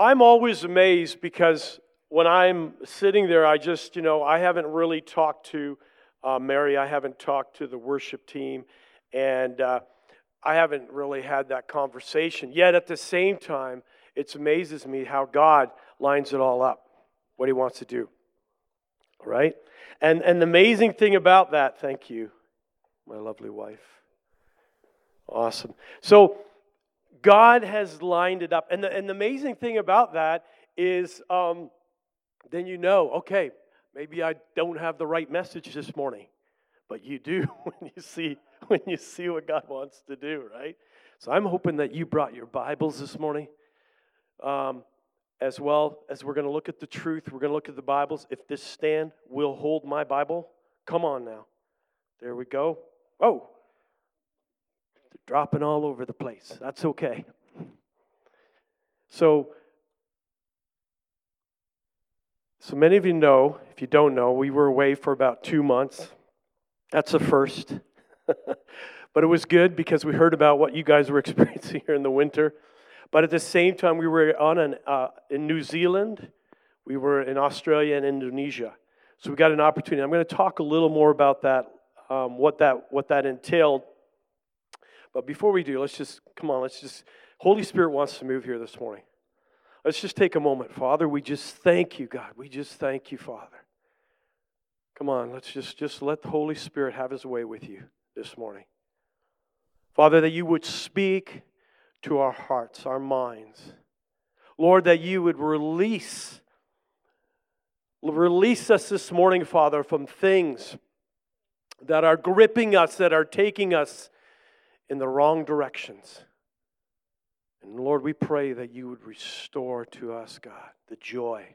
I'm always amazed because when I'm sitting there, I just, you know, I haven't really talked to uh, Mary, I haven't talked to the worship team, and uh, I haven't really had that conversation. Yet at the same time, it amazes me how God lines it all up, what He wants to do. All right? And, and the amazing thing about that, thank you, my lovely wife. Awesome. So, God has lined it up. And the, and the amazing thing about that is um, then you know, okay, maybe I don't have the right message this morning, but you do when you see when you see what God wants to do, right? So I'm hoping that you brought your Bibles this morning. Um, as well as we're going to look at the truth, we're going to look at the Bibles. If this stand will hold my Bible, come on now. There we go. Oh, dropping all over the place. That's okay. So, so many of you know, if you don't know, we were away for about two months. That's a first. but it was good because we heard about what you guys were experiencing here in the winter. But at the same time, we were on an, uh, in New Zealand, we were in Australia and Indonesia. So we got an opportunity. I'm going to talk a little more about that, um, what that, what that entailed. But before we do, let's just come on. Let's just Holy Spirit wants to move here this morning. Let's just take a moment, Father. We just thank you, God. We just thank you, Father. Come on, let's just just let the Holy Spirit have His way with you this morning, Father. That you would speak to our hearts, our minds. Lord, that you would release, release us this morning, Father, from things that are gripping us, that are taking us in the wrong directions. And Lord, we pray that you would restore to us, God, the joy,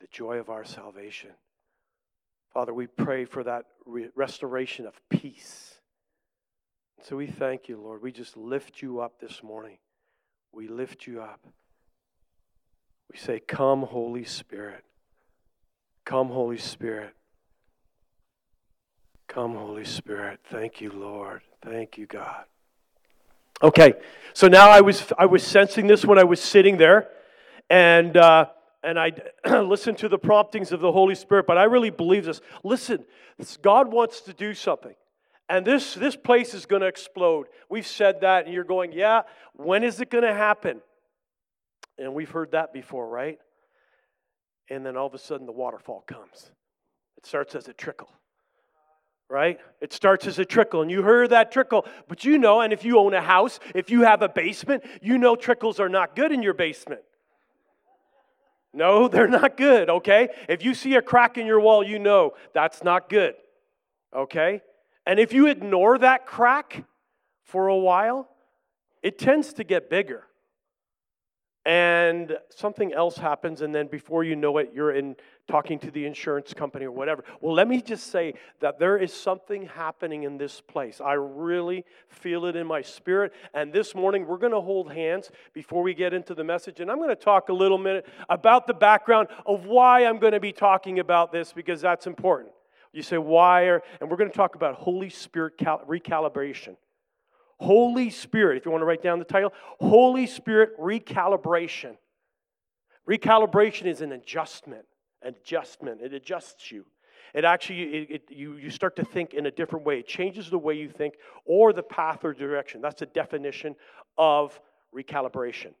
the joy of our salvation. Father, we pray for that re- restoration of peace so we thank you, Lord. We just lift you up this morning. We lift you up. We say, Come, Holy Spirit. Come, Holy Spirit. Come, Holy Spirit. Thank you, Lord. Thank you, God. Okay, so now I was I was sensing this when I was sitting there, and uh, and I listened to the promptings of the Holy Spirit. But I really believe this. Listen, God wants to do something. And this, this place is going to explode. We've said that, and you're going, yeah, when is it going to happen? And we've heard that before, right? And then all of a sudden the waterfall comes. It starts as a trickle, right? It starts as a trickle, and you heard that trickle. But you know, and if you own a house, if you have a basement, you know trickles are not good in your basement. No, they're not good, okay? If you see a crack in your wall, you know that's not good, okay? And if you ignore that crack for a while, it tends to get bigger. And something else happens, and then before you know it, you're in talking to the insurance company or whatever. Well, let me just say that there is something happening in this place. I really feel it in my spirit. And this morning, we're going to hold hands before we get into the message. And I'm going to talk a little minute about the background of why I'm going to be talking about this because that's important. You say, why? Are, and we're going to talk about Holy Spirit cal- recalibration. Holy Spirit, if you want to write down the title, Holy Spirit recalibration. Recalibration is an adjustment. Adjustment. It adjusts you. It actually, it, it, you, you start to think in a different way. It changes the way you think or the path or direction. That's the definition of recalibration.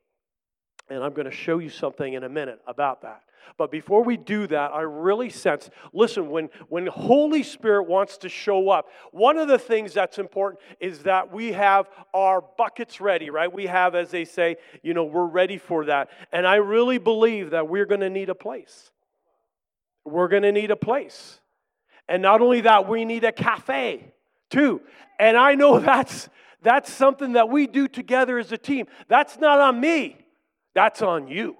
And I'm going to show you something in a minute about that. But before we do that, I really sense listen, when, when Holy Spirit wants to show up, one of the things that's important is that we have our buckets ready, right? We have, as they say, you know, we're ready for that. And I really believe that we're going to need a place. We're going to need a place. And not only that, we need a cafe too. And I know that's that's something that we do together as a team. That's not on me. That's on you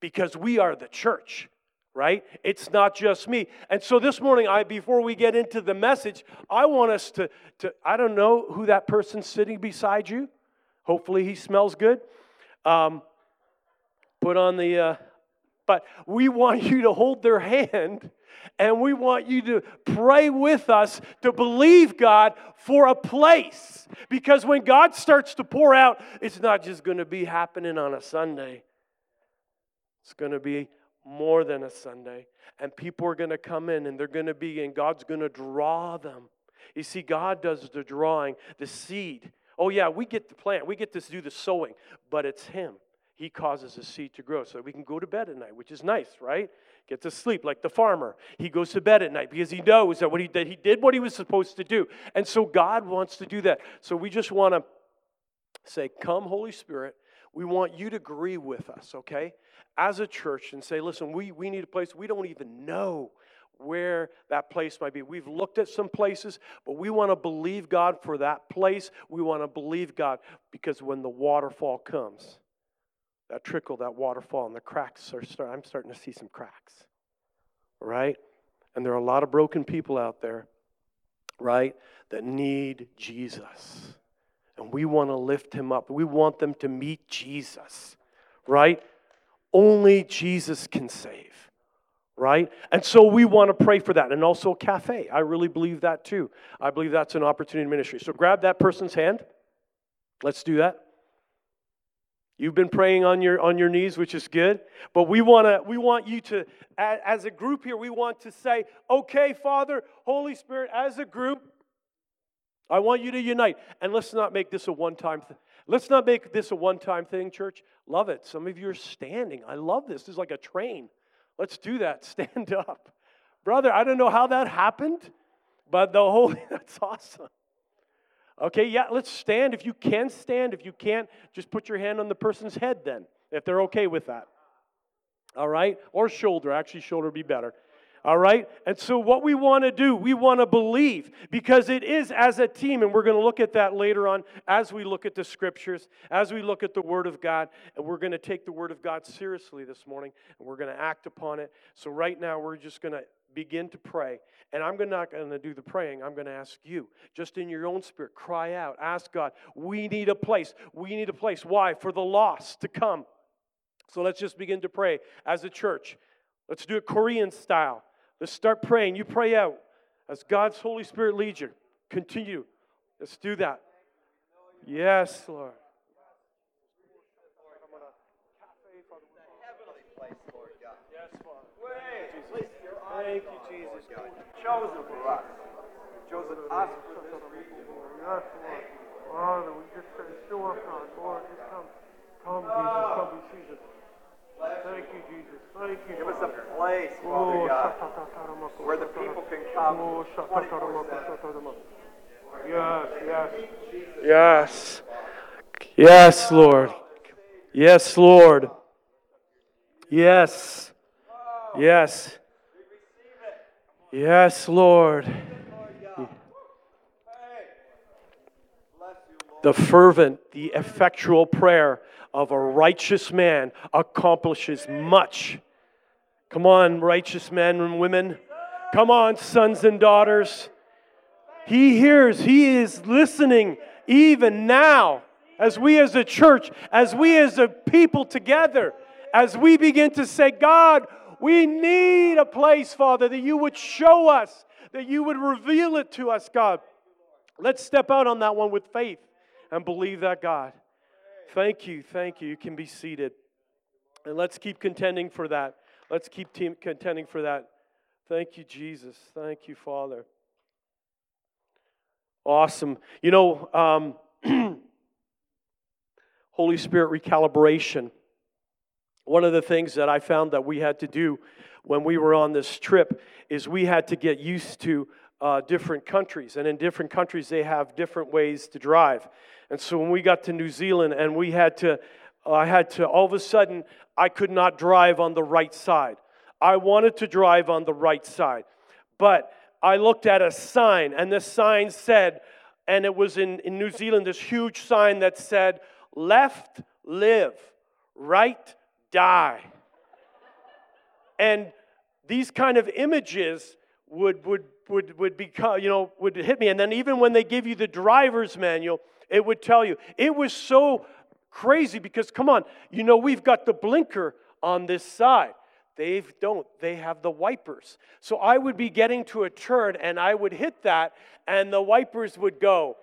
because we are the church right it's not just me and so this morning i before we get into the message i want us to, to i don't know who that person's sitting beside you hopefully he smells good um, put on the uh, but we want you to hold their hand and we want you to pray with us to believe God for a place. Because when God starts to pour out, it's not just going to be happening on a Sunday. It's going to be more than a Sunday. And people are going to come in and they're going to be, and God's going to draw them. You see, God does the drawing, the seed. Oh, yeah, we get to plant, we get to do the sowing, but it's Him. He causes the seed to grow so we can go to bed at night, which is nice, right? Get to sleep like the farmer. He goes to bed at night because he knows that what he did, he did what he was supposed to do. And so God wants to do that. So we just want to say, Come, Holy Spirit. We want you to agree with us, okay? As a church and say, listen, we, we need a place. We don't even know where that place might be. We've looked at some places, but we want to believe God for that place. We want to believe God because when the waterfall comes, that trickle, that waterfall, and the cracks are start, I'm starting to see some cracks, right? And there are a lot of broken people out there, right, that need Jesus. And we want to lift him up. We want them to meet Jesus, right? Only Jesus can save, right? And so we want to pray for that. And also, cafe. I really believe that too. I believe that's an opportunity ministry. So grab that person's hand. Let's do that. You've been praying on your on your knees, which is good. But we want to we want you to as a group here, we want to say, "Okay, Father, Holy Spirit, as a group, I want you to unite. And let's not make this a one-time thing. Let's not make this a one-time thing, church. Love it. Some of you are standing. I love this. This is like a train. Let's do that. Stand up. Brother, I don't know how that happened, but the Holy that's awesome. Okay, yeah, let's stand. If you can stand, if you can't, just put your hand on the person's head then, if they're okay with that. All right? Or shoulder. Actually, shoulder would be better. All right? And so, what we want to do, we want to believe because it is as a team, and we're going to look at that later on as we look at the scriptures, as we look at the Word of God, and we're going to take the Word of God seriously this morning, and we're going to act upon it. So, right now, we're just going to begin to pray. And I'm not going to do the praying. I'm going to ask you, just in your own spirit, cry out, ask God, we need a place. We need a place. Why? For the lost to come. So let's just begin to pray as a church. Let's do it Korean style. Let's start praying. You pray out as God's Holy Spirit leads you. Continue. Let's do that. Yes, Lord. Thank you, Jesus. Chosen for us. Chosen us for this reason. Yes, Lord. Father, we just say, show up, God. Lord, just come. Come, Jesus. Come, Jesus. Thank you, Jesus. Thank you. Give us a place, oh, Father God, where the people can come. Oh, yes, yes. Yes. Yes, Lord. Yes, Lord. Yes. Yes. Yes, Lord. The fervent, the effectual prayer of a righteous man accomplishes much. Come on, righteous men and women. Come on, sons and daughters. He hears, He is listening even now as we as a church, as we as a people together, as we begin to say, God, we need a place, Father, that you would show us, that you would reveal it to us, God. Let's step out on that one with faith and believe that, God. Thank you, thank you. You can be seated. And let's keep contending for that. Let's keep contending for that. Thank you, Jesus. Thank you, Father. Awesome. You know, um, Holy Spirit recalibration. One of the things that I found that we had to do when we were on this trip is we had to get used to uh, different countries. And in different countries, they have different ways to drive. And so when we got to New Zealand and we had to, I had to, all of a sudden, I could not drive on the right side. I wanted to drive on the right side. But I looked at a sign, and the sign said, and it was in, in New Zealand, this huge sign that said, left, live, right, die. And these kind of images would, would, would, would become, you know, would hit me. And then even when they give you the driver's manual, it would tell you. It was so crazy because, come on, you know, we've got the blinker on this side. They don't. They have the wipers. So I would be getting to a turn and I would hit that and the wipers would go.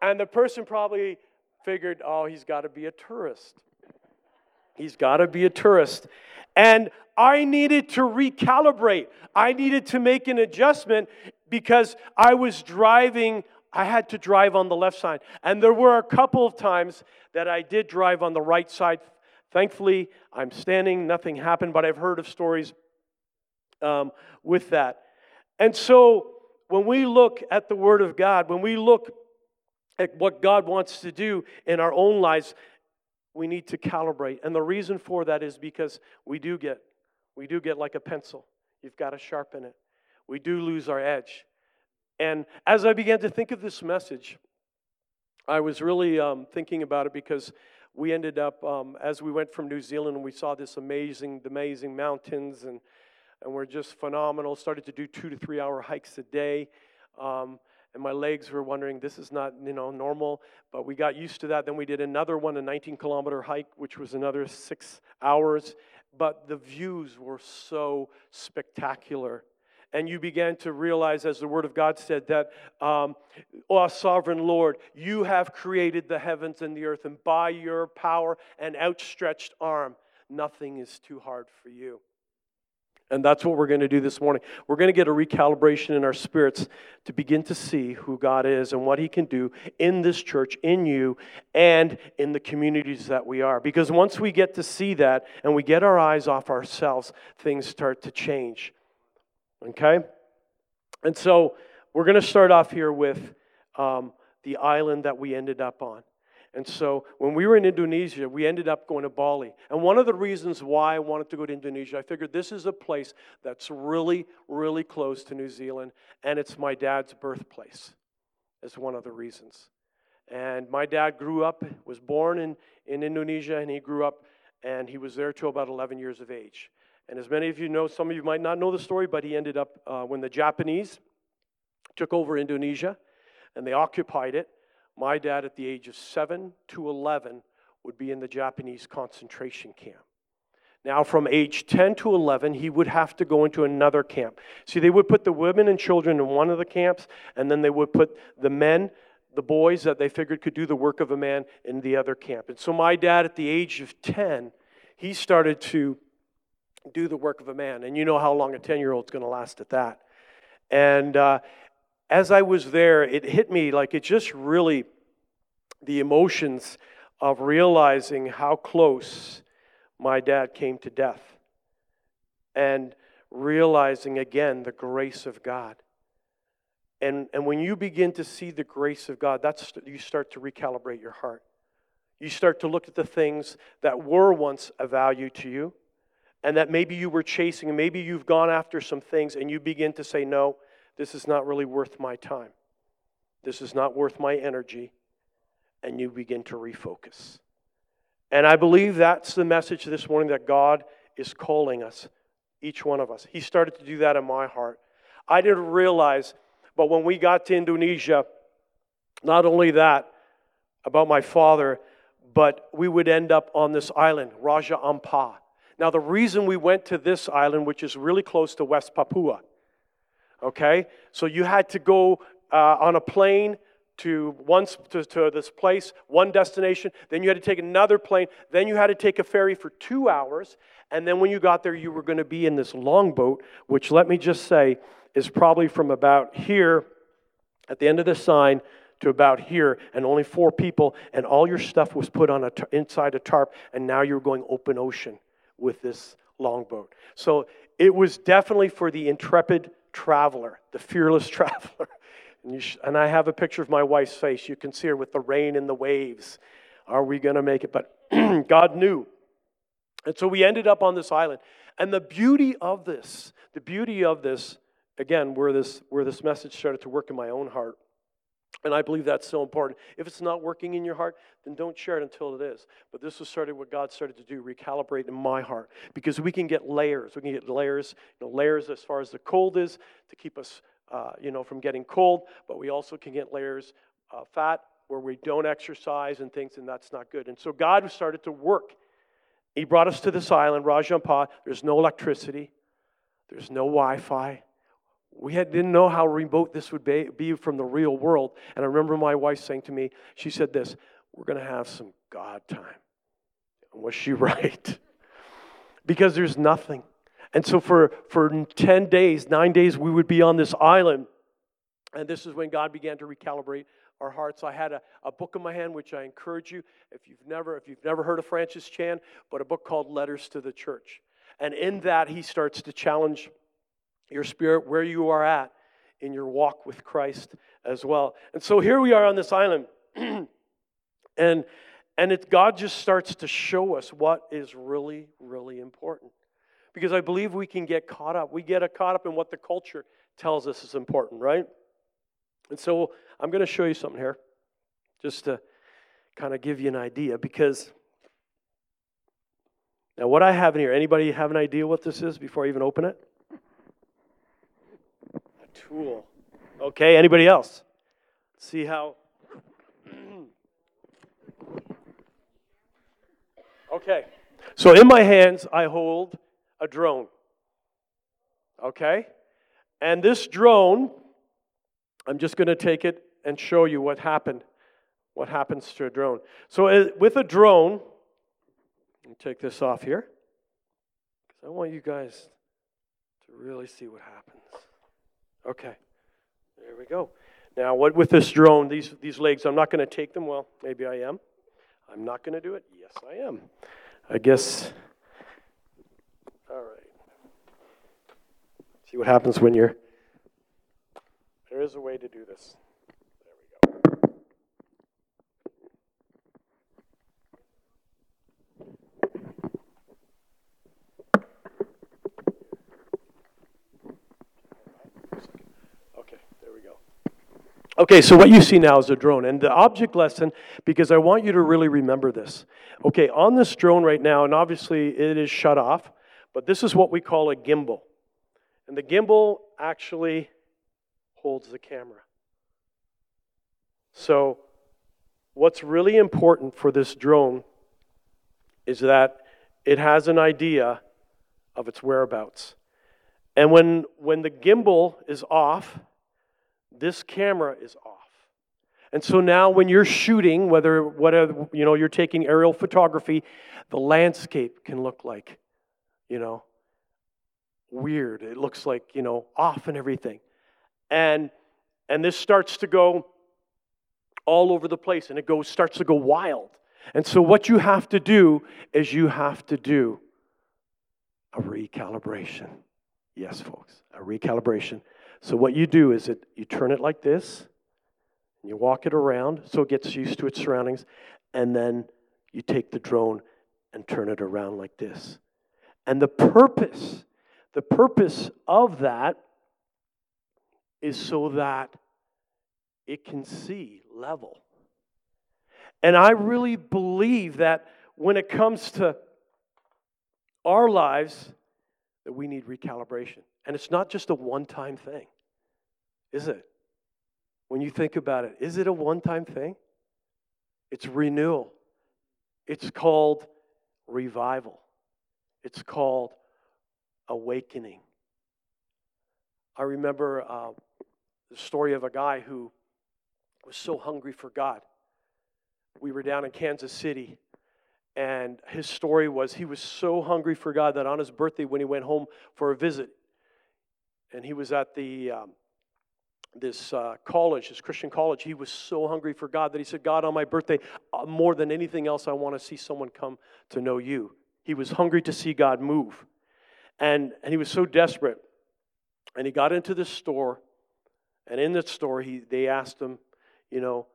And the person probably figured, oh, he's got to be a tourist. He's got to be a tourist. And I needed to recalibrate. I needed to make an adjustment because I was driving, I had to drive on the left side. And there were a couple of times that I did drive on the right side. Thankfully, I'm standing, nothing happened, but I've heard of stories um, with that. And so when we look at the Word of God, when we look at what God wants to do in our own lives, we need to calibrate. And the reason for that is because we do get we do get like a pencil. You've got to sharpen it. We do lose our edge. And as I began to think of this message, I was really um, thinking about it because we ended up, um, as we went from New Zealand, and we saw this amazing, amazing mountains, and, and we're just phenomenal. Started to do two to three hour hikes a day. Um, and my legs were wondering, this is not, you know, normal. But we got used to that. Then we did another one, a 19 kilometer hike, which was another six hours. But the views were so spectacular. And you began to realize, as the Word of God said, that, um, oh, sovereign Lord, you have created the heavens and the earth, and by your power and outstretched arm, nothing is too hard for you. And that's what we're going to do this morning. We're going to get a recalibration in our spirits to begin to see who God is and what He can do in this church, in you, and in the communities that we are. Because once we get to see that and we get our eyes off ourselves, things start to change. Okay? And so we're going to start off here with um, the island that we ended up on. And so when we were in Indonesia, we ended up going to Bali. And one of the reasons why I wanted to go to Indonesia, I figured this is a place that's really, really close to New Zealand, and it's my dad's birthplace, is one of the reasons. And my dad grew up, was born in, in Indonesia, and he grew up, and he was there till about 11 years of age. And as many of you know, some of you might not know the story, but he ended up, uh, when the Japanese took over Indonesia and they occupied it, my dad, at the age of 7 to 11, would be in the Japanese concentration camp. Now, from age 10 to 11, he would have to go into another camp. See, they would put the women and children in one of the camps, and then they would put the men, the boys that they figured could do the work of a man, in the other camp. And so, my dad, at the age of 10, he started to do the work of a man. And you know how long a 10 year old's going to last at that. And uh, as I was there, it hit me like it just really, the emotions of realizing how close my dad came to death and realizing again the grace of God. And, and when you begin to see the grace of God, that's you start to recalibrate your heart. You start to look at the things that were once a value to you and that maybe you were chasing, and maybe you've gone after some things, and you begin to say, No, this is not really worth my time. This is not worth my energy. And you begin to refocus. And I believe that's the message this morning that God is calling us, each one of us. He started to do that in my heart. I didn't realize, but when we got to Indonesia, not only that about my father, but we would end up on this island, Raja Ampat. Now, the reason we went to this island, which is really close to West Papua, okay, so you had to go uh, on a plane to once to, to this place, one destination. Then you had to take another plane. Then you had to take a ferry for two hours. And then when you got there, you were going to be in this longboat, which let me just say is probably from about here at the end of the sign to about here, and only four people, and all your stuff was put on a t- inside a tarp, and now you're going open ocean with this longboat. So it was definitely for the intrepid traveler, the fearless traveler. And, sh- and I have a picture of my wife's face. You can see her with the rain and the waves. Are we going to make it? But God knew. And so we ended up on this island. And the beauty of this, the beauty of this, again, where this, where this message started to work in my own heart, and I believe that's so important. If it's not working in your heart, then don't share it until it is. But this was started what God started to do, recalibrate in my heart. Because we can get layers. We can get layers, you know, layers as far as the cold is to keep us, uh, you know, from getting cold. But we also can get layers of fat where we don't exercise and things, and that's not good. And so God started to work. He brought us to this island, Raja Ampat. There's no electricity. There's no Wi-Fi. We had, didn't know how remote this would be, be from the real world. And I remember my wife saying to me, she said this, we're going to have some God time. And was she right? because there's nothing. And so for, for 10 days, nine days, we would be on this island. And this is when God began to recalibrate our hearts. I had a, a book in my hand, which I encourage you, if you've never, if you've never heard of Francis Chan, but a book called Letters to the Church. And in that, he starts to challenge your spirit where you are at in your walk with Christ as well. And so here we are on this island. and and it, God just starts to show us what is really, really important. Because I believe we can get caught up. We get caught up in what the culture tells us is important, right? And so I'm going to show you something here just to kind of give you an idea because now what I have in here, anybody have an idea what this is before I even open it? Tool. Okay, anybody else? See how Okay. So in my hands I hold a drone. Okay? And this drone I'm just going to take it and show you what happened, what happens to a drone. So uh, with a drone, let me take this off here, I want you guys to really see what happens. Okay, there we go. Now, what with this drone, these, these legs, I'm not going to take them. Well, maybe I am. I'm not going to do it. Yes, I am. I guess. All right. See what happens when you're there is a way to do this. There we go. Okay, there we go. Okay, so what you see now is a drone. And the object lesson, because I want you to really remember this. Okay, on this drone right now, and obviously it is shut off, but this is what we call a gimbal. And the gimbal actually holds the camera. So, what's really important for this drone is that it has an idea of its whereabouts. And when, when the gimbal is off, this camera is off. And so now when you're shooting, whether whatever, you know, you're taking aerial photography, the landscape can look like, you know, weird. It looks like, you know, off and everything and and this starts to go all over the place and it goes starts to go wild and so what you have to do is you have to do a recalibration yes folks a recalibration so what you do is it you turn it like this and you walk it around so it gets used to its surroundings and then you take the drone and turn it around like this and the purpose the purpose of that is so that it can see level. And I really believe that when it comes to our lives, that we need recalibration. And it's not just a one time thing, is it? When you think about it, is it a one time thing? It's renewal. It's called revival. It's called awakening. I remember uh, the story of a guy who was so hungry for God. We were down in Kansas City, and his story was he was so hungry for God that on his birthday, when he went home for a visit, and he was at the um, this uh, college, this Christian college, he was so hungry for God that he said, God, on my birthday, uh, more than anything else, I want to see someone come to know you. He was hungry to see God move. And, and he was so desperate. And he got into this store and in that store, he, they asked him, you know,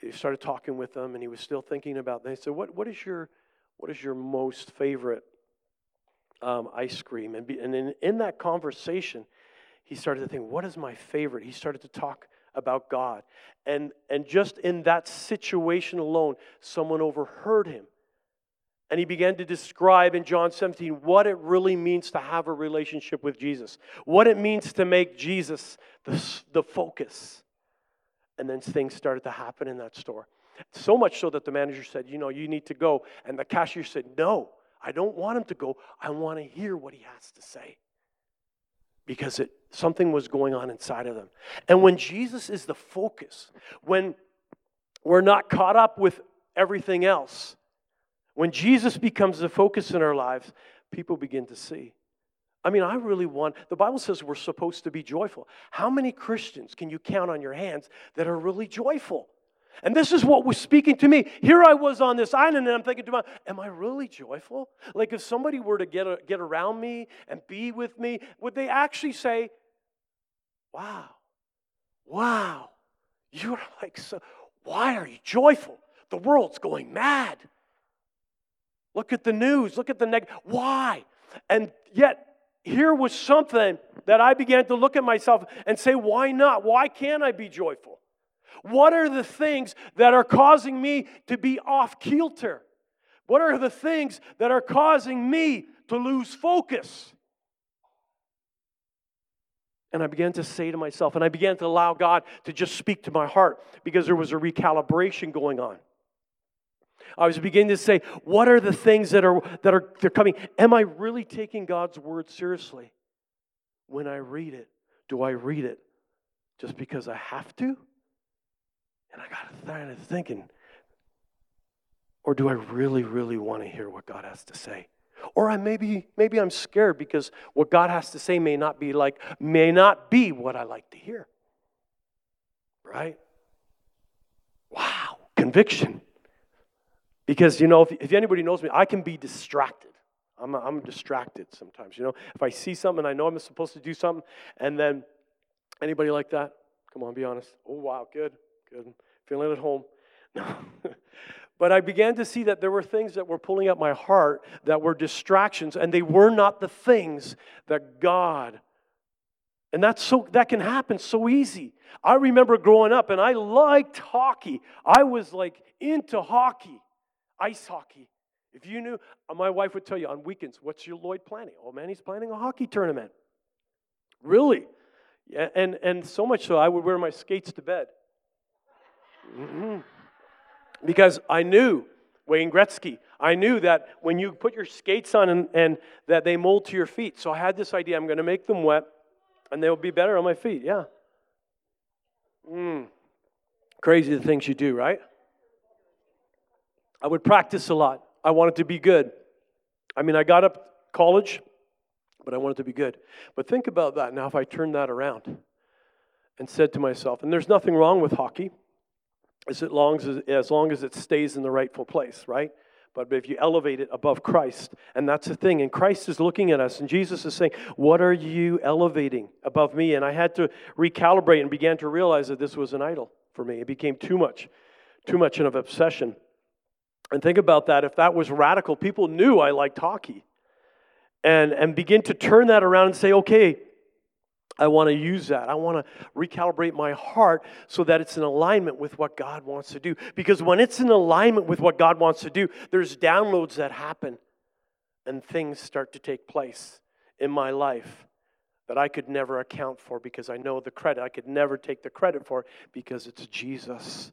he started talking with them, and he was still thinking about. them. They said, "What, what is your, what is your most favorite um, ice cream?" And, be, and in, in that conversation, he started to think, "What is my favorite?" He started to talk about God, and and just in that situation alone, someone overheard him, and he began to describe in John 17 what it really means to have a relationship with Jesus, what it means to make Jesus the, the focus. And then things started to happen in that store. So much so that the manager said, You know, you need to go. And the cashier said, No, I don't want him to go. I want to hear what he has to say. Because it, something was going on inside of them. And when Jesus is the focus, when we're not caught up with everything else, when Jesus becomes the focus in our lives, people begin to see. I mean, I really want, the Bible says we're supposed to be joyful. How many Christians can you count on your hands that are really joyful? And this is what was speaking to me. Here I was on this island, and I'm thinking to myself, Am I really joyful? Like, if somebody were to get, a, get around me and be with me, would they actually say, Wow, wow, you're like so, why are you joyful? The world's going mad. Look at the news, look at the neg. Why? And yet, here was something that I began to look at myself and say, Why not? Why can't I be joyful? What are the things that are causing me to be off kilter? What are the things that are causing me to lose focus? And I began to say to myself, and I began to allow God to just speak to my heart because there was a recalibration going on. I was beginning to say, what are the things that are that are they're coming? Am I really taking God's word seriously? When I read it, do I read it just because I have to? And I got started thinking, or do I really, really want to hear what God has to say? Or I maybe maybe I'm scared because what God has to say may not be like may not be what I like to hear. Right? Wow, conviction. Because you know, if, if anybody knows me, I can be distracted. I'm, I'm distracted sometimes. You know, if I see something, I know I'm supposed to do something, and then anybody like that? Come on, be honest. Oh wow, good, good. Feeling at home. No. but I began to see that there were things that were pulling at my heart that were distractions, and they were not the things that God. And that's so that can happen so easy. I remember growing up and I liked hockey. I was like into hockey, ice hockey. If you knew, uh, my wife would tell you on weekends, what's your Lloyd planning? Oh man, he's planning a hockey tournament. Really? Yeah, and, and so much so I would wear my skates to bed. Mm-hmm. Because I knew, Wayne Gretzky, I knew that when you put your skates on and, and that they mold to your feet. So I had this idea I'm going to make them wet and they'll be better on my feet. Yeah. Mm. Crazy the things you do, right? I would practice a lot. I wanted to be good. I mean, I got up college, but I wanted to be good. But think about that now if I turn that around and said to myself, and there's nothing wrong with hockey as long as, as long as it stays in the rightful place, right? But if you elevate it above Christ, and that's the thing, and Christ is looking at us, and Jesus is saying, What are you elevating above me? And I had to recalibrate and began to realize that this was an idol for me. It became too much, too much of an obsession. And think about that. If that was radical, people knew I liked hockey. And, and begin to turn that around and say, okay, I want to use that. I want to recalibrate my heart so that it's in alignment with what God wants to do. Because when it's in alignment with what God wants to do, there's downloads that happen and things start to take place in my life that I could never account for because I know the credit. I could never take the credit for because it's Jesus,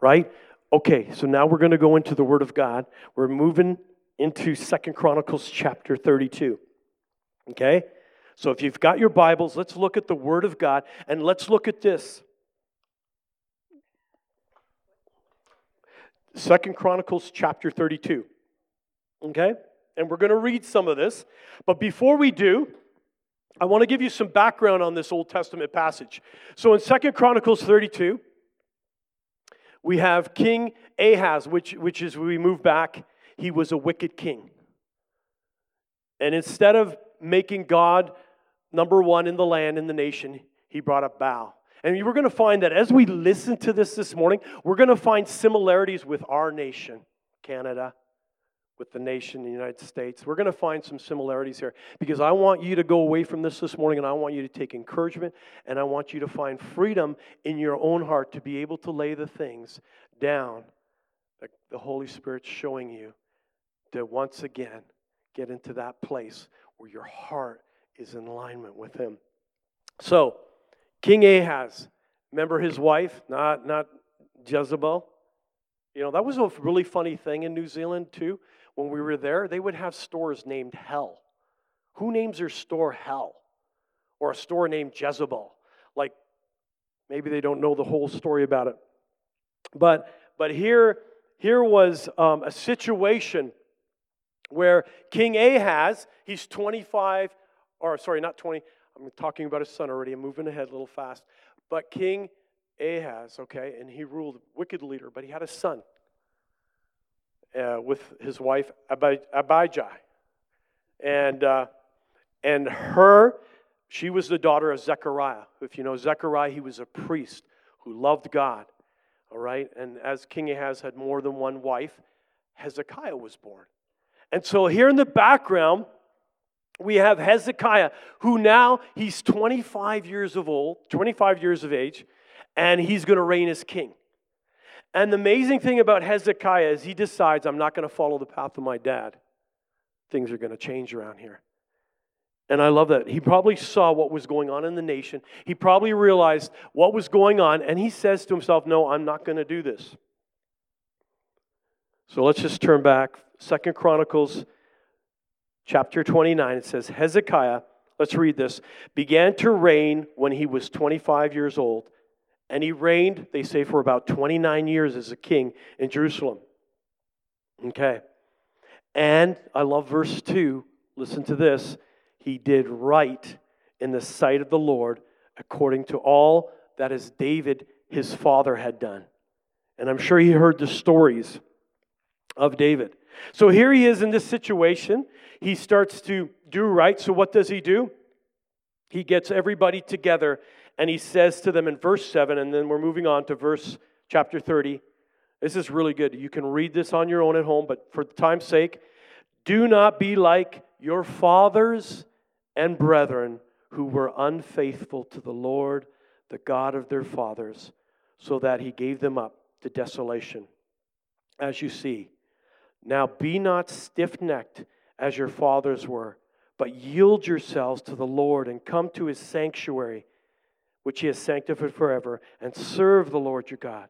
right? Okay, so now we're going to go into the Word of God. We're moving into Second Chronicles chapter 32. Okay? So if you've got your Bibles, let's look at the Word of God and let's look at this. Second Chronicles chapter 32. Okay? And we're going to read some of this. But before we do, I want to give you some background on this Old Testament passage. So in Second Chronicles 32, we have King Ahaz, which, which is we move back, he was a wicked king. And instead of making God number one in the land, in the nation, he brought up Baal. And we're going to find that as we listen to this this morning, we're going to find similarities with our nation, Canada, with the nation, the United States. We're going to find some similarities here because I want you to go away from this this morning and I want you to take encouragement and I want you to find freedom in your own heart to be able to lay the things down that the Holy Spirit's showing you to once again get into that place where your heart is in alignment with Him. So, King Ahaz, remember his wife, not, not Jezebel? You know, that was a really funny thing in New Zealand, too. When we were there, they would have stores named Hell. Who names their store Hell? Or a store named Jezebel? Like, maybe they don't know the whole story about it. But, but here, here was um, a situation where King Ahaz, he's 25, or sorry, not 20, I'm talking about his son already. I'm moving ahead a little fast. But King Ahaz, okay, and he ruled wicked leader, but he had a son uh, with his wife Abijah, and uh, and her, she was the daughter of Zechariah. If you know Zechariah, he was a priest who loved God. All right, and as King Ahaz had more than one wife, Hezekiah was born. And so here in the background, we have Hezekiah, who now he's 25 years of old, 25 years of age, and he's going to reign as king. And the amazing thing about Hezekiah is he decides, I'm not going to follow the path of my dad. Things are going to change around here. And I love that. He probably saw what was going on in the nation. He probably realized what was going on, and he says to himself, No, I'm not going to do this. So let's just turn back. Second Chronicles chapter 29. It says, Hezekiah, let's read this, began to reign when he was 25 years old. And he reigned, they say, for about 29 years as a king in Jerusalem. Okay. And I love verse 2. Listen to this. He did right in the sight of the Lord according to all that as David, his father, had done. And I'm sure he heard the stories of David. So here he is in this situation. He starts to do right. So what does he do? He gets everybody together and he says to them in verse 7, and then we're moving on to verse chapter 30. This is really good. You can read this on your own at home, but for time's sake, do not be like your fathers and brethren who were unfaithful to the Lord, the God of their fathers, so that he gave them up to desolation. As you see, now be not stiff necked as your fathers were, but yield yourselves to the Lord and come to his sanctuary, which he has sanctified forever, and serve the Lord your God.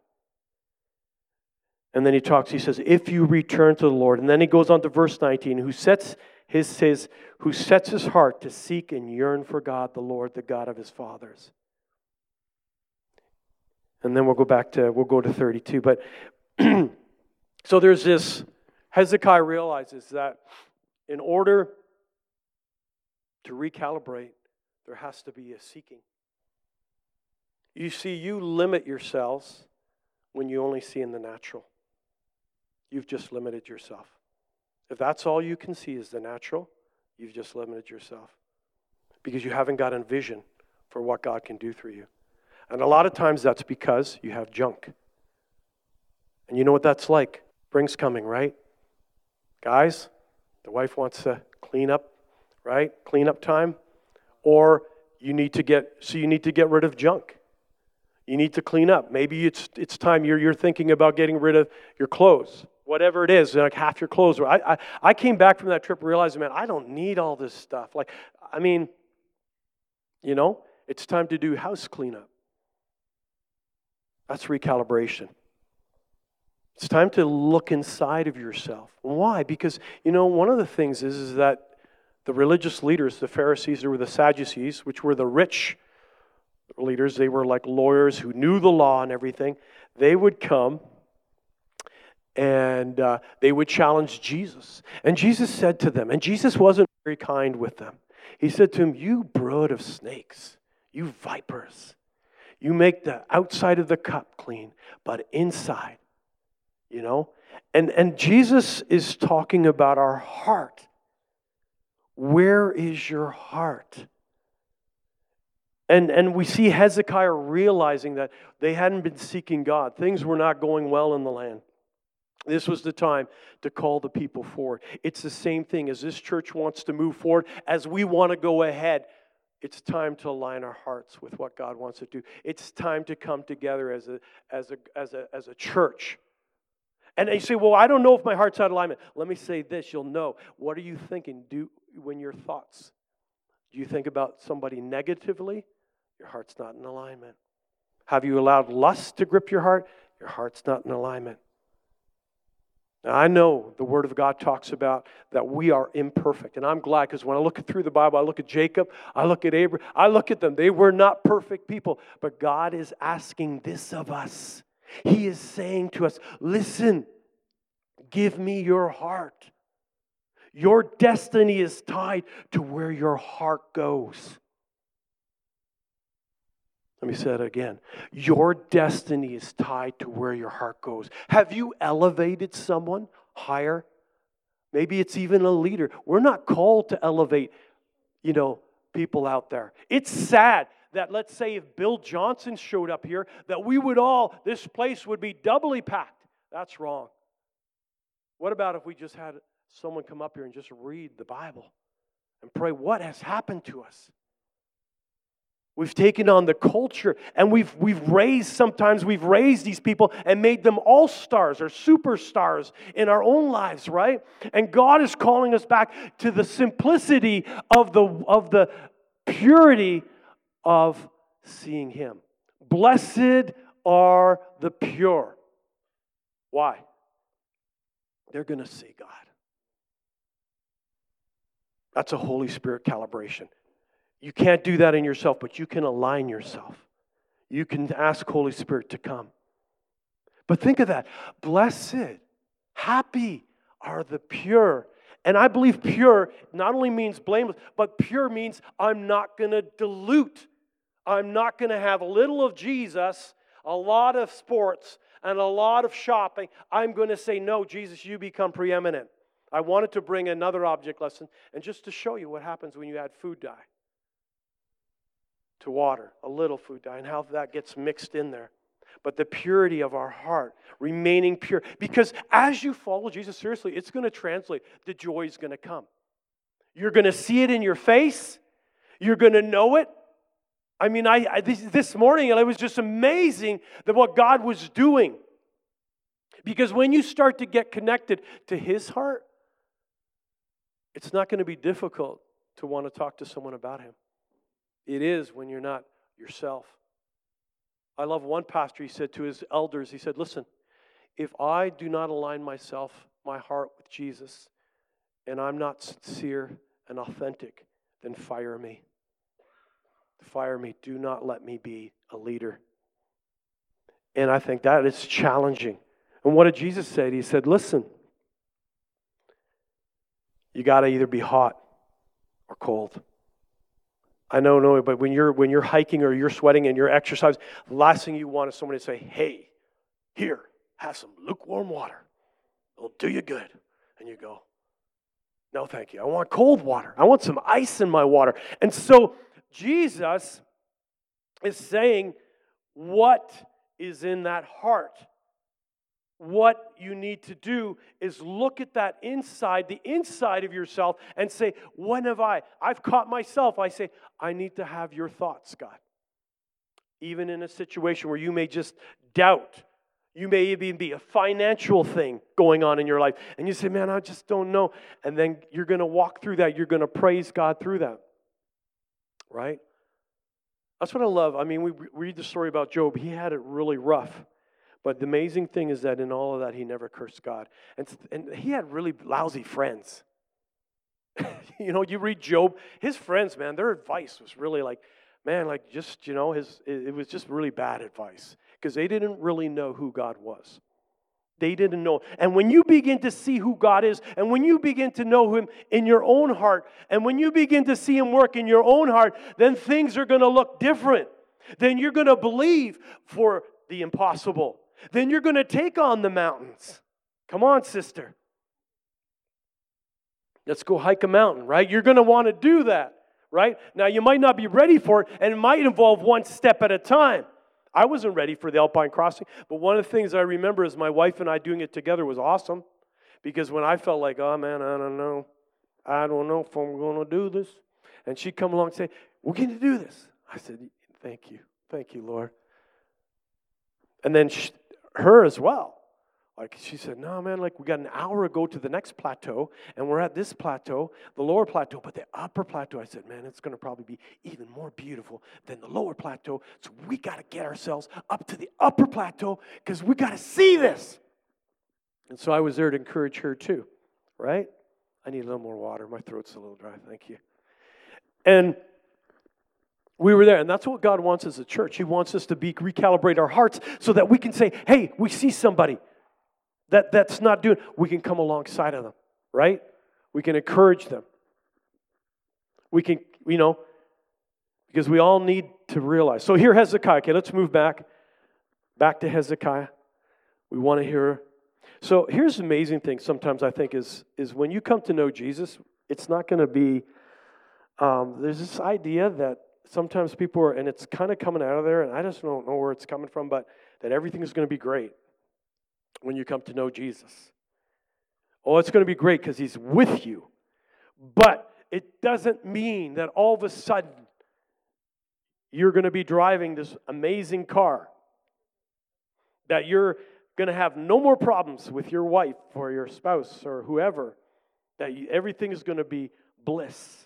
And then he talks, he says, if you return to the Lord. And then he goes on to verse 19, who sets his says, who sets his heart to seek and yearn for God, the Lord, the God of his fathers. And then we'll go back to we'll go to 32. But so there's this Hezekiah realizes that in order to recalibrate, there has to be a seeking. You see, you limit yourselves when you only see in the natural. You've just limited yourself. If that's all you can see is the natural, you've just limited yourself because you haven't got a vision for what God can do through you. And a lot of times that's because you have junk. And you know what that's like? Spring's coming, right? Guys, the wife wants to clean up, right? Clean up time. Or you need to get, so you need to get rid of junk. You need to clean up. Maybe it's, it's time you're, you're thinking about getting rid of your clothes, whatever it is, like half your clothes. I, I, I came back from that trip realizing, man, I don't need all this stuff. Like, I mean, you know, it's time to do house cleanup. That's recalibration. It's time to look inside of yourself. Why? Because, you know, one of the things is, is that the religious leaders, the Pharisees or the Sadducees, which were the rich leaders, they were like lawyers who knew the law and everything, they would come and uh, they would challenge Jesus. And Jesus said to them, and Jesus wasn't very kind with them. He said to them, You brood of snakes, you vipers, you make the outside of the cup clean, but inside you know? And, and Jesus is talking about our heart. Where is your heart? And, and we see Hezekiah realizing that they hadn't been seeking God. Things were not going well in the land. This was the time to call the people forward. It's the same thing as this church wants to move forward, as we want to go ahead. It's time to align our hearts with what God wants to do. It's time to come together as a, as a, as a, as a church and you say, well, I don't know if my heart's out of alignment. Let me say this you'll know. What are you thinking do when your thoughts? Do you think about somebody negatively? Your heart's not in alignment. Have you allowed lust to grip your heart? Your heart's not in alignment. Now, I know the Word of God talks about that we are imperfect. And I'm glad because when I look through the Bible, I look at Jacob, I look at Abraham, I look at them. They were not perfect people. But God is asking this of us he is saying to us, listen, give me your heart. Your destiny is tied to where your heart goes. Let me say it again. Your destiny is tied to where your heart goes. Have you elevated someone higher? Maybe it's even a leader. We're not called to elevate, you know, people out there. It's sad that let's say if Bill Johnson showed up here, that we would all, this place would be doubly packed. That's wrong. What about if we just had someone come up here and just read the Bible and pray what has happened to us? We've taken on the culture and we've, we've raised, sometimes we've raised these people and made them all stars or superstars in our own lives, right? And God is calling us back to the simplicity of the, of the purity of seeing Him. Blessed are the pure. Why? They're going to see God. That's a Holy Spirit calibration. You can't do that in yourself, but you can align yourself. You can ask Holy Spirit to come. But think of that. Blessed, happy are the pure. And I believe pure not only means blameless, but pure means I'm not going to dilute. I'm not going to have a little of Jesus, a lot of sports, and a lot of shopping. I'm going to say, No, Jesus, you become preeminent. I wanted to bring another object lesson and just to show you what happens when you add food dye to water, a little food dye, and how that gets mixed in there. But the purity of our heart, remaining pure. Because as you follow Jesus seriously, it's going to translate. The joy is going to come. You're going to see it in your face. You're going to know it. I mean, I, I this, this morning it was just amazing that what God was doing. Because when you start to get connected to His heart, it's not going to be difficult to want to talk to someone about Him. It is when you're not yourself. I love one pastor, he said to his elders, he said, Listen, if I do not align myself, my heart with Jesus, and I'm not sincere and authentic, then fire me. Fire me. Do not let me be a leader. And I think that is challenging. And what did Jesus say? He said, Listen, you got to either be hot or cold. I know, no, but when you're when you're hiking or you're sweating and you're exercising, the last thing you want is someone to say, "Hey, here, have some lukewarm water. It'll do you good." And you go, "No, thank you. I want cold water. I want some ice in my water." And so Jesus is saying, "What is in that heart?" What you need to do is look at that inside, the inside of yourself, and say, When have I? I've caught myself. I say, I need to have your thoughts, God. Even in a situation where you may just doubt, you may even be a financial thing going on in your life, and you say, Man, I just don't know. And then you're going to walk through that. You're going to praise God through that. Right? That's what I love. I mean, we read the story about Job, he had it really rough. But the amazing thing is that in all of that, he never cursed God. And, and he had really lousy friends. you know, you read Job, his friends, man, their advice was really like, man, like just, you know, his, it was just really bad advice because they didn't really know who God was. They didn't know. And when you begin to see who God is, and when you begin to know Him in your own heart, and when you begin to see Him work in your own heart, then things are going to look different. Then you're going to believe for the impossible then you're going to take on the mountains. Come on, sister. Let's go hike a mountain, right? You're going to want to do that, right? Now, you might not be ready for it, and it might involve one step at a time. I wasn't ready for the Alpine crossing, but one of the things I remember is my wife and I doing it together was awesome because when I felt like, oh man, I don't know, I don't know if I'm going to do this, and she'd come along and say, We're going to do this. I said, Thank you. Thank you, Lord. And then she, her as well. Like she said, no, man, like we got an hour ago to the next plateau, and we're at this plateau, the lower plateau, but the upper plateau, I said, man, it's going to probably be even more beautiful than the lower plateau. So we got to get ourselves up to the upper plateau because we got to see this. And so I was there to encourage her too, right? I need a little more water. My throat's a little dry. Thank you. And we were there, and that's what God wants as a church. He wants us to be recalibrate our hearts so that we can say, "Hey, we see somebody that that's not doing." We can come alongside of them, right? We can encourage them. We can, you know, because we all need to realize. So here, Hezekiah. Okay, let's move back. Back to Hezekiah. We want to hear. So here's the amazing thing sometimes I think is, is when you come to know Jesus, it's not going to be, um, there's this idea that sometimes people are, and it's kind of coming out of there, and I just don't know where it's coming from, but that everything is going to be great when you come to know Jesus. Oh, it's going to be great because he's with you. But it doesn't mean that all of a sudden you're going to be driving this amazing car, that you're going to have no more problems with your wife or your spouse or whoever, that you, everything is going to be bliss.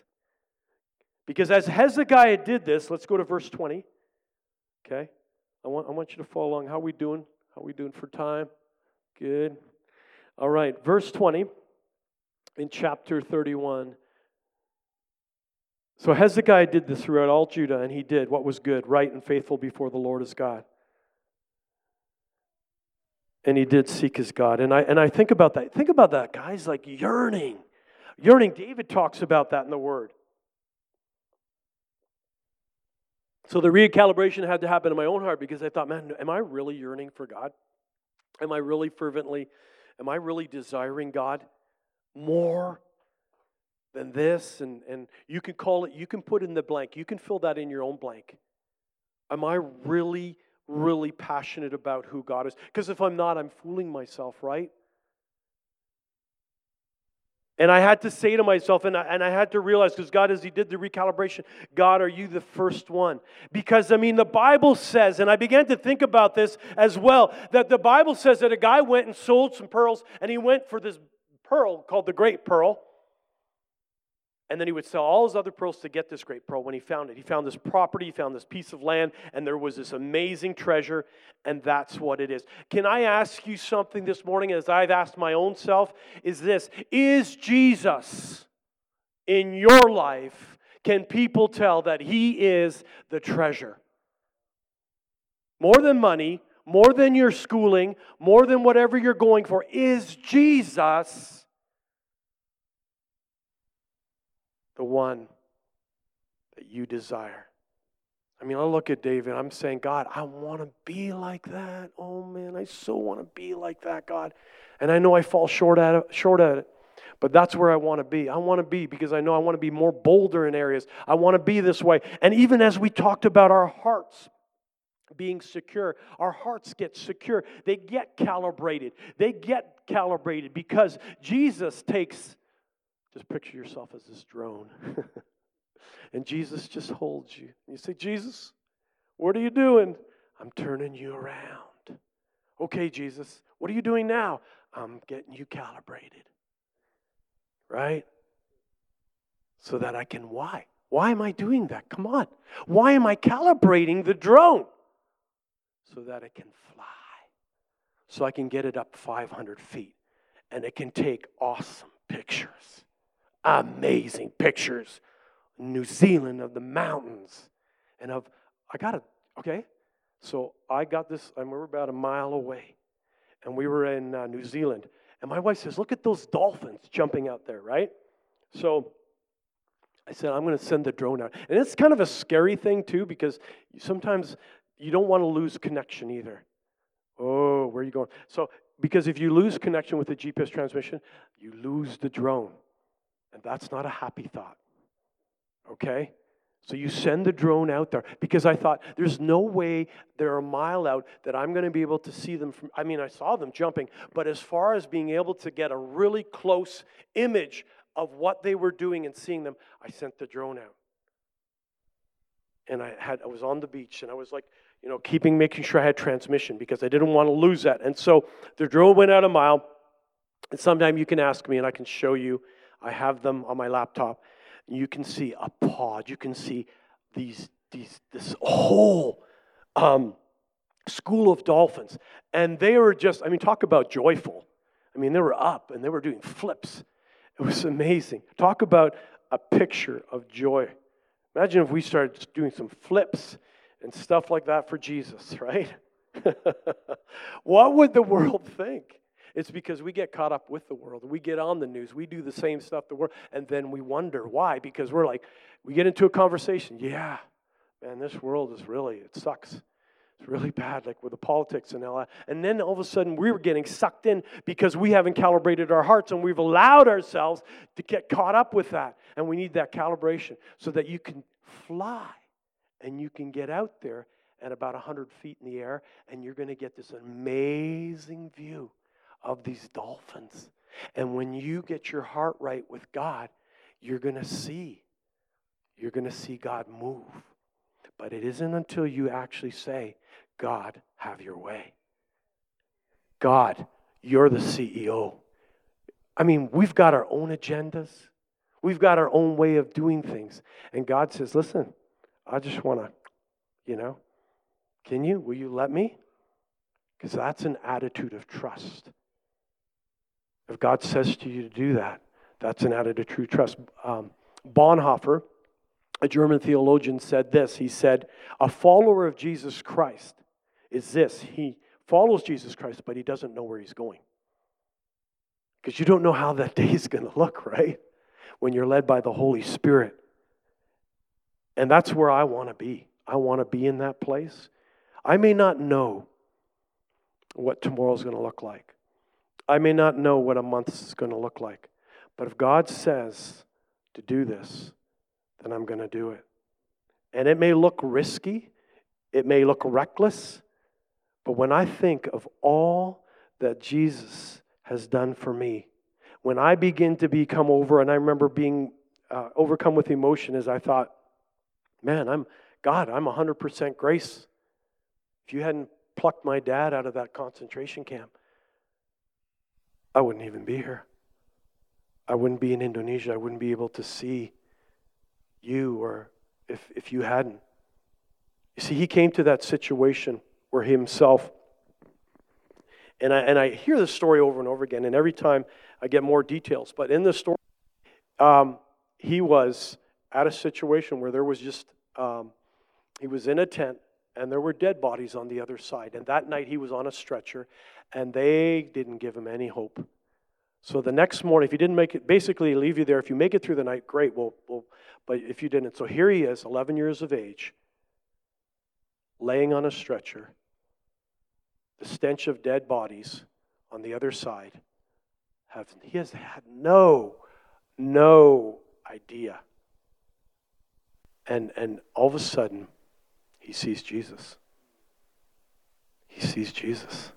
Because as Hezekiah did this, let's go to verse 20. Okay? I want, I want you to follow along. How are we doing? How are we doing for time? Good. All right, verse 20 in chapter 31. So Hezekiah did this throughout all Judah, and he did what was good, right, and faithful before the Lord his God. And he did seek his God. And I, and I think about that. Think about that, guys, like yearning. Yearning. David talks about that in the Word. So the recalibration had to happen in my own heart because I thought, man, am I really yearning for God? Am I really fervently, am I really desiring God more than this? And, and you can call it, you can put in the blank, you can fill that in your own blank. Am I really, really passionate about who God is? Because if I'm not, I'm fooling myself, right? And I had to say to myself, and I, and I had to realize, because God, as He did the recalibration, God, are you the first one? Because, I mean, the Bible says, and I began to think about this as well, that the Bible says that a guy went and sold some pearls, and he went for this pearl called the Great Pearl. And then he would sell all his other pearls to get this great pearl when he found it. He found this property, he found this piece of land, and there was this amazing treasure, and that's what it is. Can I ask you something this morning, as I've asked my own self? Is this Is Jesus in your life? Can people tell that he is the treasure? More than money, more than your schooling, more than whatever you're going for, is Jesus the one that you desire. I mean, I look at David, I'm saying, God, I want to be like that. Oh man, I so want to be like that, God. And I know I fall short at short at it. But that's where I want to be. I want to be because I know I want to be more bolder in areas. I want to be this way. And even as we talked about our hearts being secure, our hearts get secure. They get calibrated. They get calibrated because Jesus takes just picture yourself as this drone. and Jesus just holds you. You say, Jesus, what are you doing? I'm turning you around. Okay, Jesus, what are you doing now? I'm getting you calibrated. Right? So that I can, why? Why am I doing that? Come on. Why am I calibrating the drone? So that it can fly. So I can get it up 500 feet and it can take awesome pictures amazing pictures. New Zealand of the mountains and of, I got it, okay? So I got this, I remember about a mile away, and we were in uh, New Zealand. And my wife says, Look at those dolphins jumping out there, right? So I said, I'm going to send the drone out. And it's kind of a scary thing, too, because sometimes you don't want to lose connection either. Oh, where are you going? So, because if you lose connection with the GPS transmission, you lose the drone. And that's not a happy thought. Okay? So you send the drone out there because I thought there's no way they're a mile out that I'm going to be able to see them from I mean I saw them jumping, but as far as being able to get a really close image of what they were doing and seeing them, I sent the drone out. And I had I was on the beach and I was like, you know, keeping making sure I had transmission because I didn't want to lose that. And so the drone went out a mile. And sometime you can ask me and I can show you I have them on my laptop. You can see a pod. You can see these, these this whole um, school of dolphins. And they were just, I mean, talk about joyful. I mean, they were up and they were doing flips. It was amazing. Talk about a picture of joy. Imagine if we started doing some flips and stuff like that for Jesus, right? what would the world think? It's because we get caught up with the world. We get on the news. We do the same stuff the world, and then we wonder why. Because we're like, we get into a conversation. Yeah, man, this world is really it sucks. It's really bad, like with the politics and all that. And then all of a sudden, we were getting sucked in because we haven't calibrated our hearts and we've allowed ourselves to get caught up with that. And we need that calibration so that you can fly and you can get out there at about 100 feet in the air and you're going to get this amazing view of these dolphins. And when you get your heart right with God, you're going to see. You're going to see God move. But it isn't until you actually say, God, have your way. God, you're the CEO. I mean, we've got our own agendas, we've got our own way of doing things. And God says, listen, I just want to, you know, can you? Will you let me? Because that's an attitude of trust. If God says to you to do that, that's an attitude of true trust. Um, Bonhoeffer, a German theologian, said this. He said, A follower of Jesus Christ is this he follows Jesus Christ, but he doesn't know where he's going. Because you don't know how that day is going to look, right? When you're led by the Holy Spirit. And that's where I want to be. I want to be in that place. I may not know what tomorrow is going to look like. I may not know what a month is going to look like. But if God says to do this, then I'm going to do it. And it may look risky, it may look reckless, but when I think of all that Jesus has done for me, when I begin to become over, and I remember being uh, overcome with emotion as I thought, man, I'm God, I'm 100% grace. If you hadn't plucked my dad out of that concentration camp, I wouldn't even be here. I wouldn't be in Indonesia. I wouldn't be able to see you or if, if you hadn't. You see, he came to that situation where he himself, and I, and I hear this story over and over again, and every time I get more details. But in the story, um, he was at a situation where there was just, um, he was in a tent, and there were dead bodies on the other side. And that night he was on a stretcher, and they didn't give him any hope. So the next morning, if you didn't make it, basically leave you there. If you make it through the night, great. Well, well, but if you didn't, so here he is, 11 years of age, laying on a stretcher, the stench of dead bodies on the other side. Have, he has had no, no idea. And, and all of a sudden, he sees Jesus. He sees Jesus.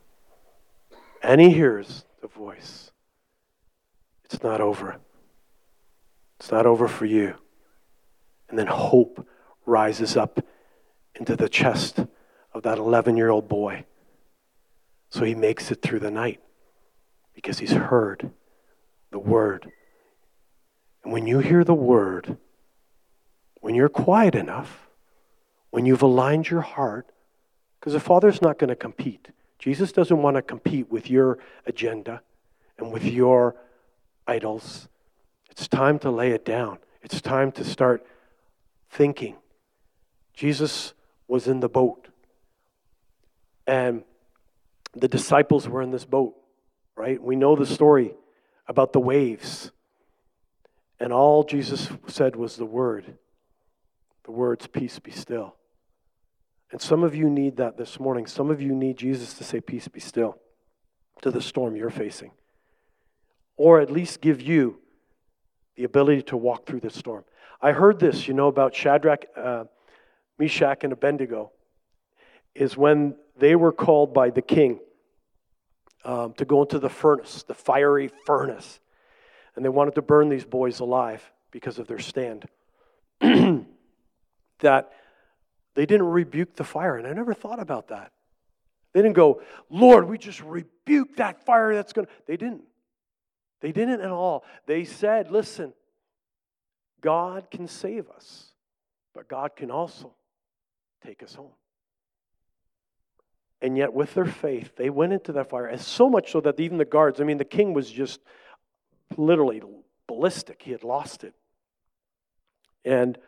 And he hears the voice. It's not over. It's not over for you. And then hope rises up into the chest of that 11 year old boy. So he makes it through the night because he's heard the word. And when you hear the word, when you're quiet enough, when you've aligned your heart, because the Father's not going to compete. Jesus doesn't want to compete with your agenda and with your idols. It's time to lay it down. It's time to start thinking. Jesus was in the boat, and the disciples were in this boat, right? We know the story about the waves. And all Jesus said was the word the words, Peace be still. And some of you need that this morning. Some of you need Jesus to say, Peace be still to the storm you're facing. Or at least give you the ability to walk through the storm. I heard this, you know, about Shadrach, uh, Meshach, and Abednego, is when they were called by the king um, to go into the furnace, the fiery furnace. And they wanted to burn these boys alive because of their stand. that they didn't rebuke the fire. And I never thought about that. They didn't go, Lord, we just rebuke that fire that's going to. They didn't. They didn't at all. They said, listen, God can save us, but God can also take us home. And yet, with their faith, they went into that fire, and so much so that even the guards, I mean, the king was just literally ballistic. He had lost it. And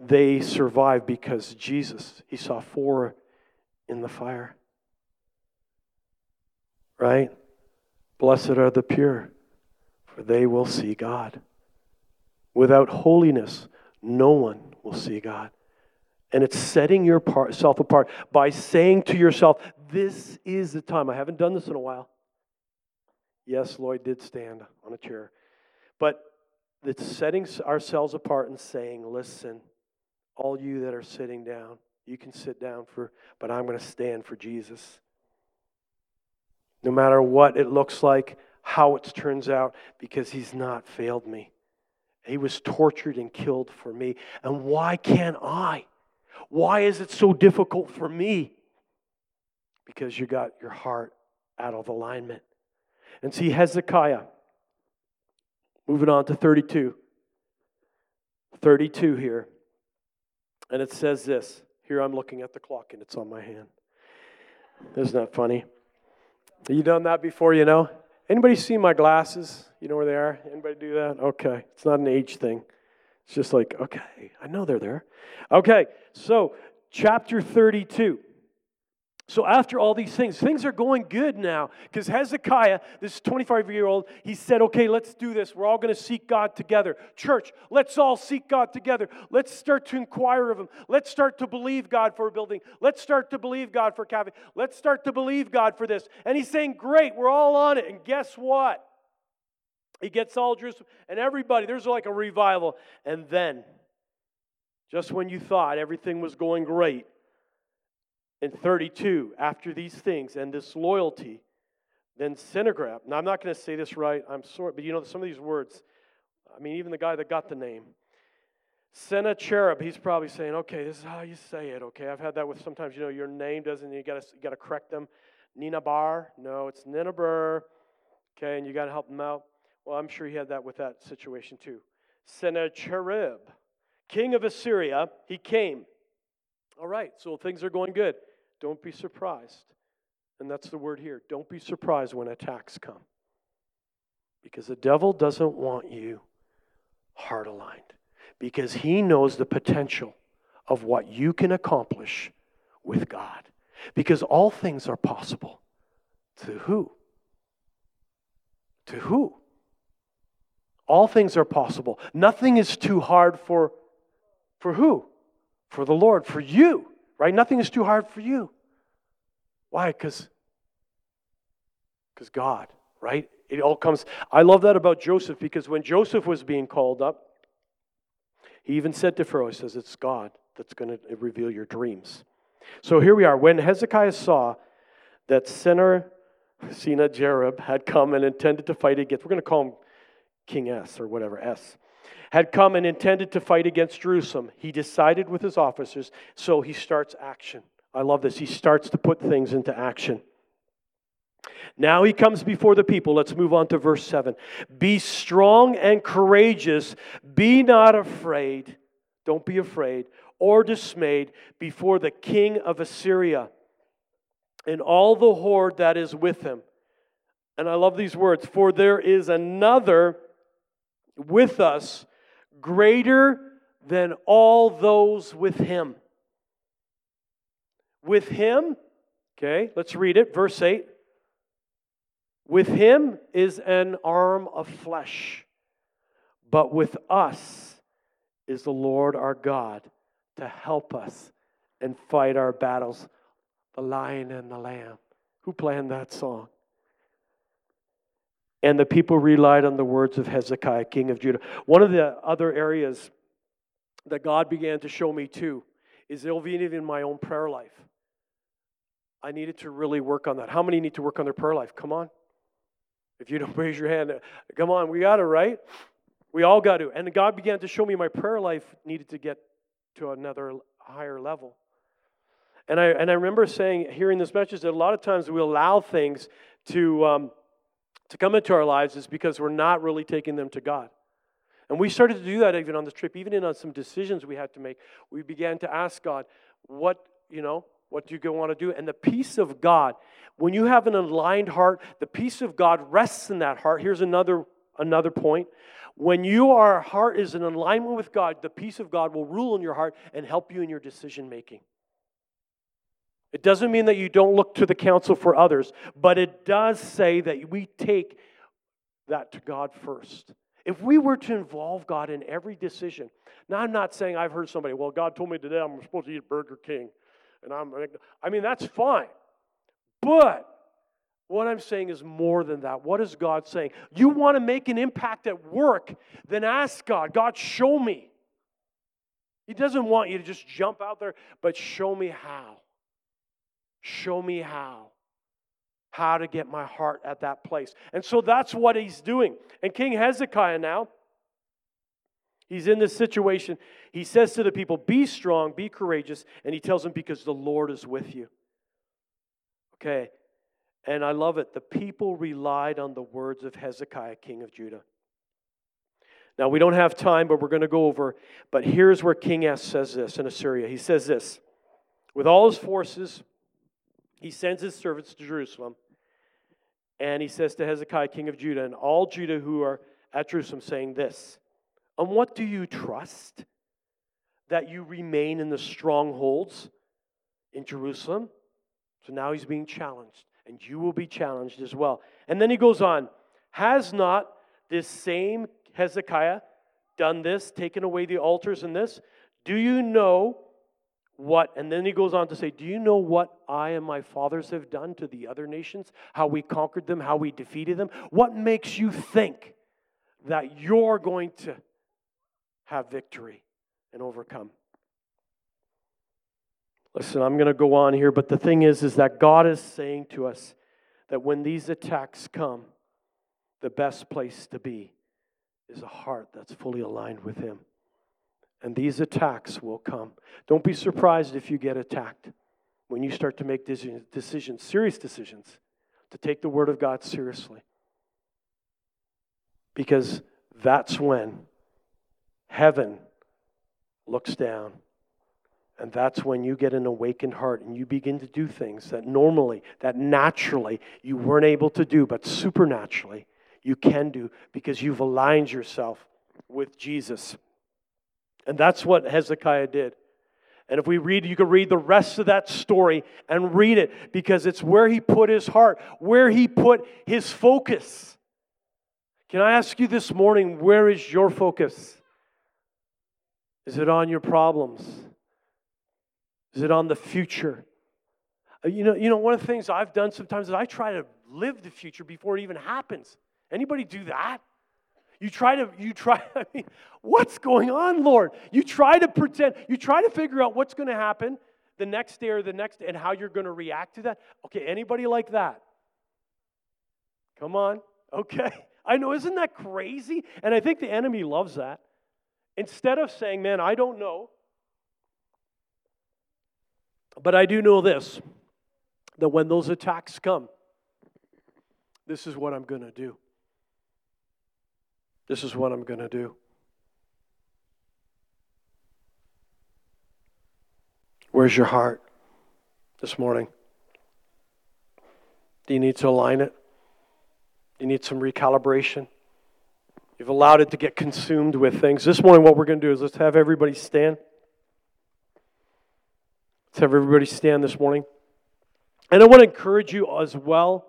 they survived because Jesus, he saw four in the fire. Right? Blessed are the pure, for they will see God. Without holiness, no one will see God. And it's setting yourself apart by saying to yourself, This is the time. I haven't done this in a while. Yes, Lloyd did stand on a chair. But it's setting ourselves apart and saying, Listen, all you that are sitting down, you can sit down for, but I'm going to stand for Jesus. No matter what it looks like, how it turns out, because he's not failed me. He was tortured and killed for me. And why can't I? Why is it so difficult for me? Because you got your heart out of alignment. And see, Hezekiah, moving on to 32. 32 here. And it says this. Here I'm looking at the clock and it's on my hand. Isn't that funny? Have you done that before, you know? Anybody see my glasses? You know where they are? Anybody do that? Okay. It's not an age thing. It's just like, okay, I know they're there. Okay, so chapter 32. So after all these things, things are going good now because Hezekiah, this 25 year old, he said, okay, let's do this. We're all going to seek God together. Church, let's all seek God together. Let's start to inquire of Him. Let's start to believe God for a building. Let's start to believe God for cafe. Let's start to believe God for this. And he's saying, great, we're all on it. And guess what? He gets all Jerusalem and everybody. There's like a revival. And then, just when you thought everything was going great, in 32, after these things and this loyalty, then Sennacherib. Now, I'm not going to say this right, I'm sorry, but you know some of these words, I mean, even the guy that got the name, Sennacherib, he's probably saying, okay, this is how you say it, okay? I've had that with sometimes, you know, your name doesn't, you got to you to correct them. Nina Bar, no, it's Nineveh, okay, and you got to help them out. Well, I'm sure he had that with that situation too. Sennacherib, king of Assyria, he came. All right, so things are going good. Don't be surprised. And that's the word here. Don't be surprised when attacks come. Because the devil doesn't want you heart aligned. Because he knows the potential of what you can accomplish with God. Because all things are possible. To who? To who? All things are possible. Nothing is too hard for for who? For the Lord, for you right? Nothing is too hard for you. Why? Because because God, right? It all comes. I love that about Joseph because when Joseph was being called up, he even said to Pharaoh, he says, It's God that's going to reveal your dreams. So here we are. When Hezekiah saw that sinner Sennacherib had come and intended to fight against, we're going to call him King S or whatever, S had come and intended to fight against Jerusalem. He decided with his officers, so he starts action. I love this. He starts to put things into action. Now he comes before the people. Let's move on to verse 7. Be strong and courageous. Be not afraid. Don't be afraid or dismayed before the king of Assyria and all the horde that is with him. And I love these words for there is another with us greater than all those with him. With him, okay, let's read it, verse 8. With him is an arm of flesh, but with us is the Lord our God to help us and fight our battles. The lion and the lamb. Who planned that song? And the people relied on the words of Hezekiah, king of Judah. One of the other areas that God began to show me too is even in my own prayer life. I needed to really work on that. How many need to work on their prayer life? Come on. If you don't raise your hand, come on, we got to, right? We all got to. And God began to show me my prayer life needed to get to another higher level. And I, and I remember saying, hearing this message, that a lot of times we allow things to, um, to come into our lives is because we're not really taking them to God. And we started to do that even on this trip, even in on some decisions we had to make. We began to ask God, what, you know, what do you want to do? And the peace of God, when you have an aligned heart, the peace of God rests in that heart. Here's another another point. When your heart is in alignment with God, the peace of God will rule in your heart and help you in your decision making. It doesn't mean that you don't look to the counsel for others, but it does say that we take that to God first. If we were to involve God in every decision, now I'm not saying I've heard somebody, well, God told me today I'm supposed to eat Burger King. And I'm, I mean, that's fine. But what I'm saying is more than that. What is God saying? You want to make an impact at work, then ask God, God, show me. He doesn't want you to just jump out there, but show me how. Show me how. How to get my heart at that place. And so that's what he's doing. And King Hezekiah now, he's in this situation. He says to the people, Be strong, be courageous. And he tells them, Because the Lord is with you. Okay. And I love it. The people relied on the words of Hezekiah, king of Judah. Now, we don't have time, but we're going to go over. But here's where King S says this in Assyria. He says this With all his forces, he sends his servants to Jerusalem, and he says to Hezekiah, king of Judah, and all Judah who are at Jerusalem, saying this On what do you trust? That you remain in the strongholds in Jerusalem? So now he's being challenged, and you will be challenged as well. And then he goes on Has not this same Hezekiah done this, taken away the altars and this? Do you know what, and then he goes on to say, Do you know what I and my fathers have done to the other nations? How we conquered them, how we defeated them? What makes you think that you're going to have victory and overcome? Listen, I'm going to go on here, but the thing is, is that God is saying to us that when these attacks come, the best place to be is a heart that's fully aligned with Him. And these attacks will come. Don't be surprised if you get attacked when you start to make decisions, serious decisions, to take the Word of God seriously. Because that's when heaven looks down. And that's when you get an awakened heart and you begin to do things that normally, that naturally you weren't able to do, but supernaturally you can do because you've aligned yourself with Jesus. And that's what Hezekiah did. And if we read, you can read the rest of that story and read it because it's where he put his heart, where he put his focus. Can I ask you this morning, where is your focus? Is it on your problems? Is it on the future? Uh, you know, you know, one of the things I've done sometimes is I try to live the future before it even happens. Anybody do that? You try to, you try, I mean, what's going on, Lord? You try to pretend, you try to figure out what's going to happen the next day or the next and how you're going to react to that. Okay, anybody like that? Come on. Okay. I know, isn't that crazy? And I think the enemy loves that. Instead of saying, man, I don't know, but I do know this that when those attacks come, this is what I'm going to do. This is what I'm going to do. Where's your heart this morning? Do you need to align it? You need some recalibration? You've allowed it to get consumed with things. This morning, what we're going to do is let's have everybody stand. Let's have everybody stand this morning. And I want to encourage you as well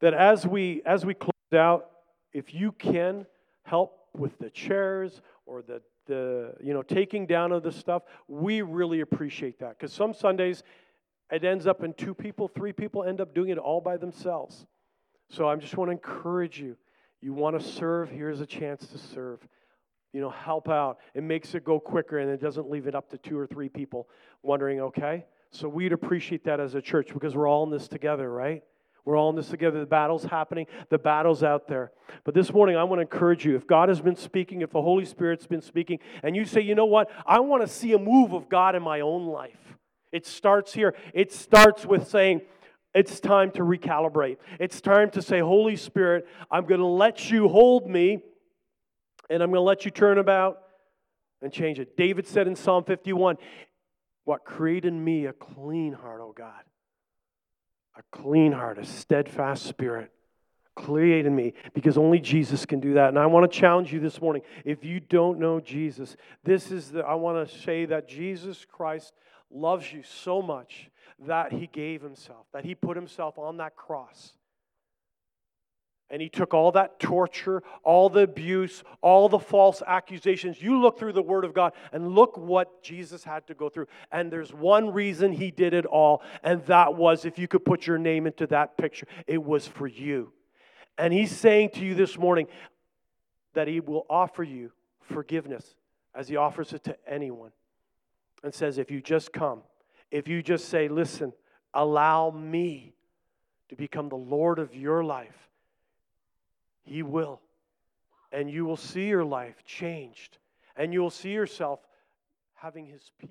that as we as we close out, if you can help with the chairs or the, the you know taking down of the stuff, we really appreciate that. Because some Sundays it ends up in two people, three people end up doing it all by themselves. So I just want to encourage you. You want to serve, here's a chance to serve. You know, help out. It makes it go quicker and it doesn't leave it up to two or three people wondering, okay? So we'd appreciate that as a church because we're all in this together, right? We're all in this together. The battle's happening, the battle's out there. But this morning, I want to encourage you. If God has been speaking, if the Holy Spirit's been speaking, and you say, you know what, I want to see a move of God in my own life. It starts here. It starts with saying, it's time to recalibrate. It's time to say, Holy Spirit, I'm going to let you hold me, and I'm going to let you turn about and change it. David said in Psalm 51, What create in me a clean heart, oh God a clean heart, a steadfast spirit. Create in me because only Jesus can do that. And I want to challenge you this morning. If you don't know Jesus, this is the, I want to say that Jesus Christ loves you so much that he gave himself, that he put himself on that cross. And he took all that torture, all the abuse, all the false accusations. You look through the Word of God and look what Jesus had to go through. And there's one reason he did it all, and that was if you could put your name into that picture, it was for you. And he's saying to you this morning that he will offer you forgiveness as he offers it to anyone. And says, if you just come, if you just say, listen, allow me to become the Lord of your life, he will. And you will see your life changed. And you will see yourself having his peace.